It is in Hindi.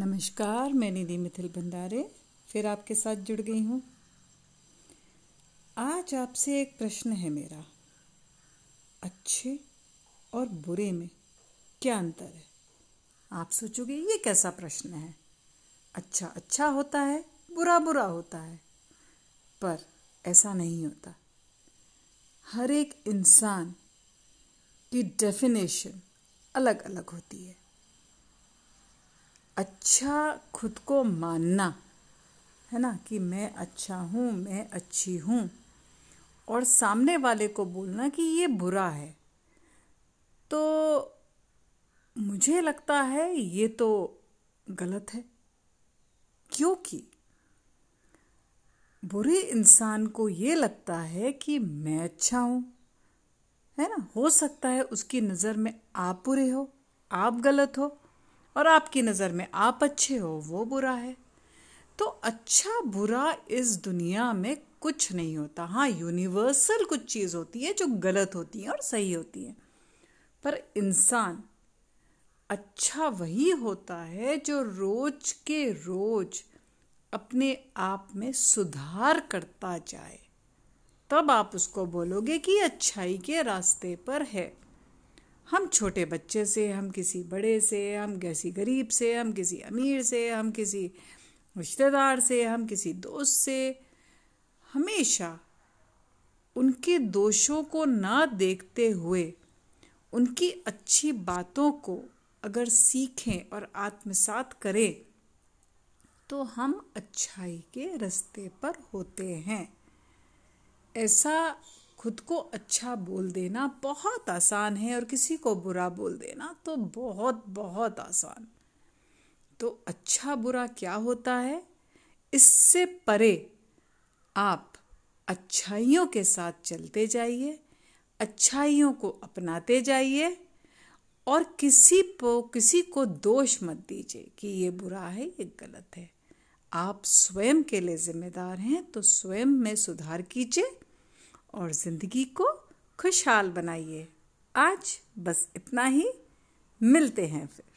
नमस्कार, मैं निधि मिथिल भंडारे, फिर आपके साथ जुड़ गई हूँ। आज आपसे एक प्रश्न है मेरा। अच्छे और बुरे में क्या अंतर है? आप सोचोगे, ये कैसा प्रश्न है? अच्छा अच्छा होता है, बुरा बुरा होता है, पर ऐसा नहीं होता। हर एक इंसान की डेफिनेशन अलग अलग होती है। अच्छा खुद को मानना, है ना, कि मैं अच्छा हूँ, मैं अच्छी हूँ, और सामने वाले को बोलना कि ये बुरा है। तो मुझे लगता है ये तो गलत है। क्योंकि बुरे इंसान को ये लगता है कि मैं अच्छा हूँ, है ना, हो सकता है उसकी नज़र में आप बुरे हो, आप गलत हो और आपकी नज़र में आप अच्छे हो, वो बुरा है। तो अच्छा बुरा इस दुनिया में कुछ नहीं होता। हाँ यूनिवर्सल कुछ चीज़ होती है जो गलत होती है और सही होती है। पर इंसान अच्छा वही होता है जो रोज के रोज अपने आप में सुधार करता जाए। तब आप उसको बोलोगे कि अच्छाई के रास्ते पर है। हम छोटे बच्चे से, हम किसी बड़े से, हम किसी गरीब से, हम किसी अमीर से, हम किसी रिश्तेदार से, हम किसी दोस्त से, हमेशा उनके दोषों को ना देखते हुए, उनकी अच्छी बातों को अगर सीखें और आत्मसात करें तो हम अच्छाई के रास्ते पर होते हैं। ऐसा खुद को अच्छा बोल देना बहुत आसान है और किसी को बुरा बोल देना तो बहुत बहुत आसान। तो अच्छा बुरा क्या होता है? इससे परे आप अच्छाइयों के साथ चलते जाइए, अच्छाइयों को अपनाते जाइए और किसी को किसी को दोष मत दीजिए कि ये बुरा है, ये गलत है। आप स्वयं के लिए जिम्मेदार हैं तो स्वयं में सुधार कीजिए। और ज़िंदगी को खुशहाल बनाइए। आज बस इतना ही। मिलते हैं फिर।